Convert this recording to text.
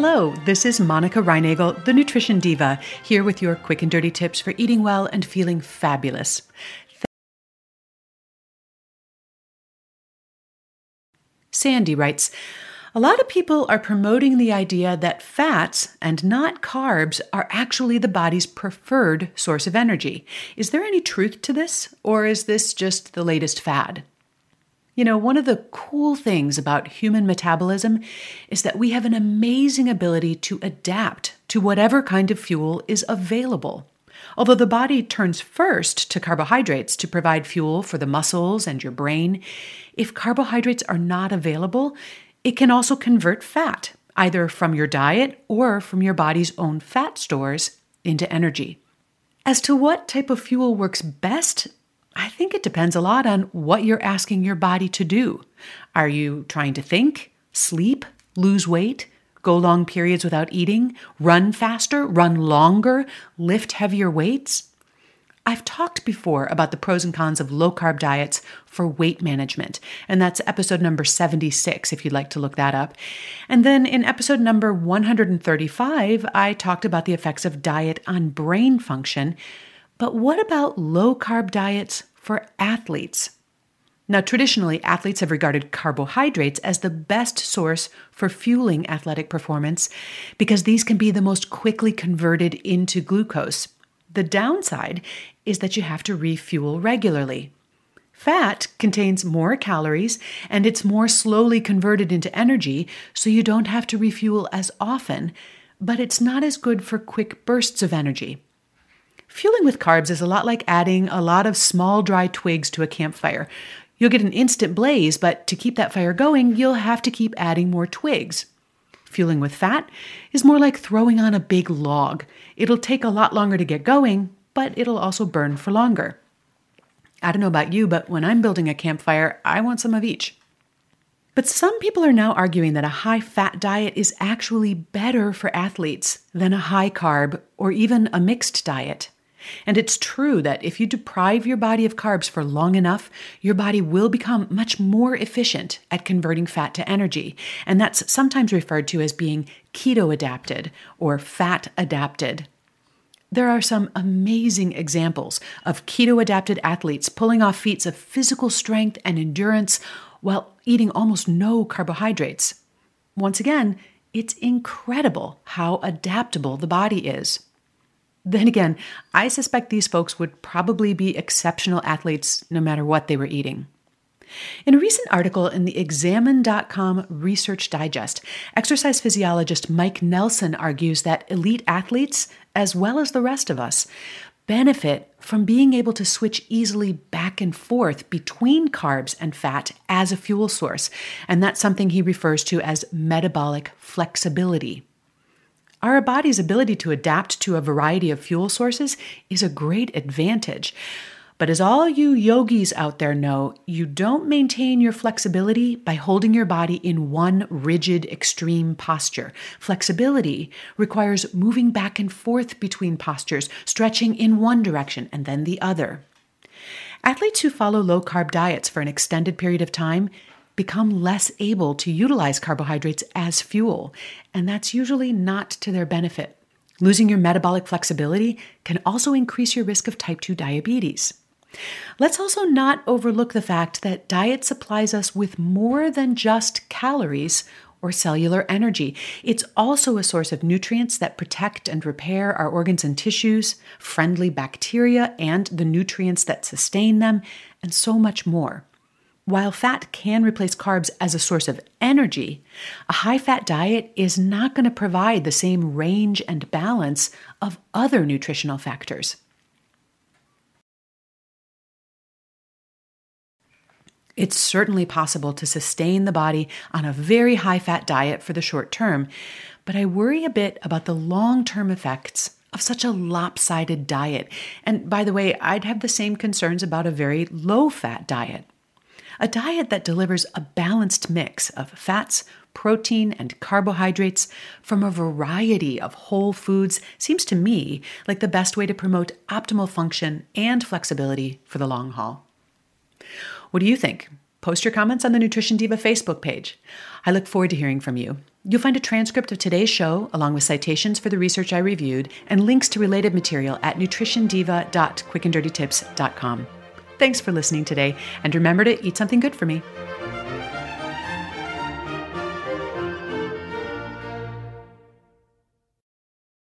Hello, this is Monica Reinagel, the Nutrition Diva, here with your quick and dirty tips for eating well and feeling fabulous. Sandy writes, a lot of people are promoting the idea that fats and not carbs are actually the body's preferred source of energy. Is there any truth to this, or is this just the latest fad? You know, one of the cool things about human metabolism is that we have an amazing ability to adapt to whatever kind of fuel is available. Although the body turns first to carbohydrates to provide fuel for the muscles and your brain, if carbohydrates are not available, it can also convert fat, either from your diet or from your body's own fat stores, into energy. As to what type of fuel works best, I think it depends a lot on what you're asking your body to do. Are you trying to think, sleep, lose weight, go long periods without eating, run faster, run longer, lift heavier weights? I've talked before about the pros and cons of low carb diets for weight management, and that's episode number 76 if you'd like to look that up. And then in episode number 135, I talked about the effects of diet on brain function. But what about low carb diets for athletes? Now, traditionally, athletes have regarded carbohydrates as the best source for fueling athletic performance because these can be the most quickly converted into glucose. The downside is that you have to refuel regularly. Fat contains more calories and it's more slowly converted into energy, so you don't have to refuel as often, but it's not as good for quick bursts of energy. Fueling with carbs is a lot like adding a lot of small dry twigs to a campfire. You'll get an instant blaze, but to keep that fire going, you'll have to keep adding more twigs. Fueling with fat is more like throwing on a big log. It'll take a lot longer to get going, but it'll also burn for longer. I don't know about you, but when I'm building a campfire, I want some of each. But some people are now arguing that a high fat diet is actually better for athletes than a high carb or even a mixed diet. And it's true that if you deprive your body of carbs for long enough, your body will become much more efficient at converting fat to energy. And that's sometimes referred to as being keto adapted or fat adapted. There are some amazing examples of keto adapted athletes pulling off feats of physical strength and endurance while eating almost no carbohydrates. Once again, it's incredible how adaptable the body is. Then again, I suspect these folks would probably be exceptional athletes no matter what they were eating. In a recent article in the Examine.com Research Digest, exercise physiologist Mike Nelson argues that elite athletes, as well as the rest of us, benefit from being able to switch easily back and forth between carbs and fat as a fuel source. And that's something he refers to as metabolic flexibility. Our body's ability to adapt to a variety of fuel sources is a great advantage. But as all you yogis out there know, you don't maintain your flexibility by holding your body in one rigid, extreme posture. Flexibility requires moving back and forth between postures, stretching in one direction and then the other. Athletes who follow low carb diets for an extended period of time become less able to utilize carbohydrates as fuel, and that's usually not to their benefit. Losing your metabolic flexibility can also increase your risk of type 2 diabetes. Let's also not overlook the fact that diet supplies us with more than just calories or cellular energy. It's also a source of nutrients that protect and repair our organs and tissues, friendly bacteria and the nutrients that sustain them, and so much more. While fat can replace carbs as a source of energy, a high fat diet is not going to provide the same range and balance of other nutritional factors. It's certainly possible to sustain the body on a very high fat diet for the short term, but I worry a bit about the long term effects of such a lopsided diet. And by the way, I'd have the same concerns about a very low fat diet. A diet that delivers a balanced mix of fats, protein, and carbohydrates from a variety of whole foods seems to me like the best way to promote optimal function and flexibility for the long haul. What do you think? Post your comments on the Nutrition Diva Facebook page. I look forward to hearing from you. You'll find a transcript of today's show, along with citations for the research I reviewed, and links to related material at nutritiondiva.quickanddirtytips.com. Thanks for listening today, and remember to eat something good for me.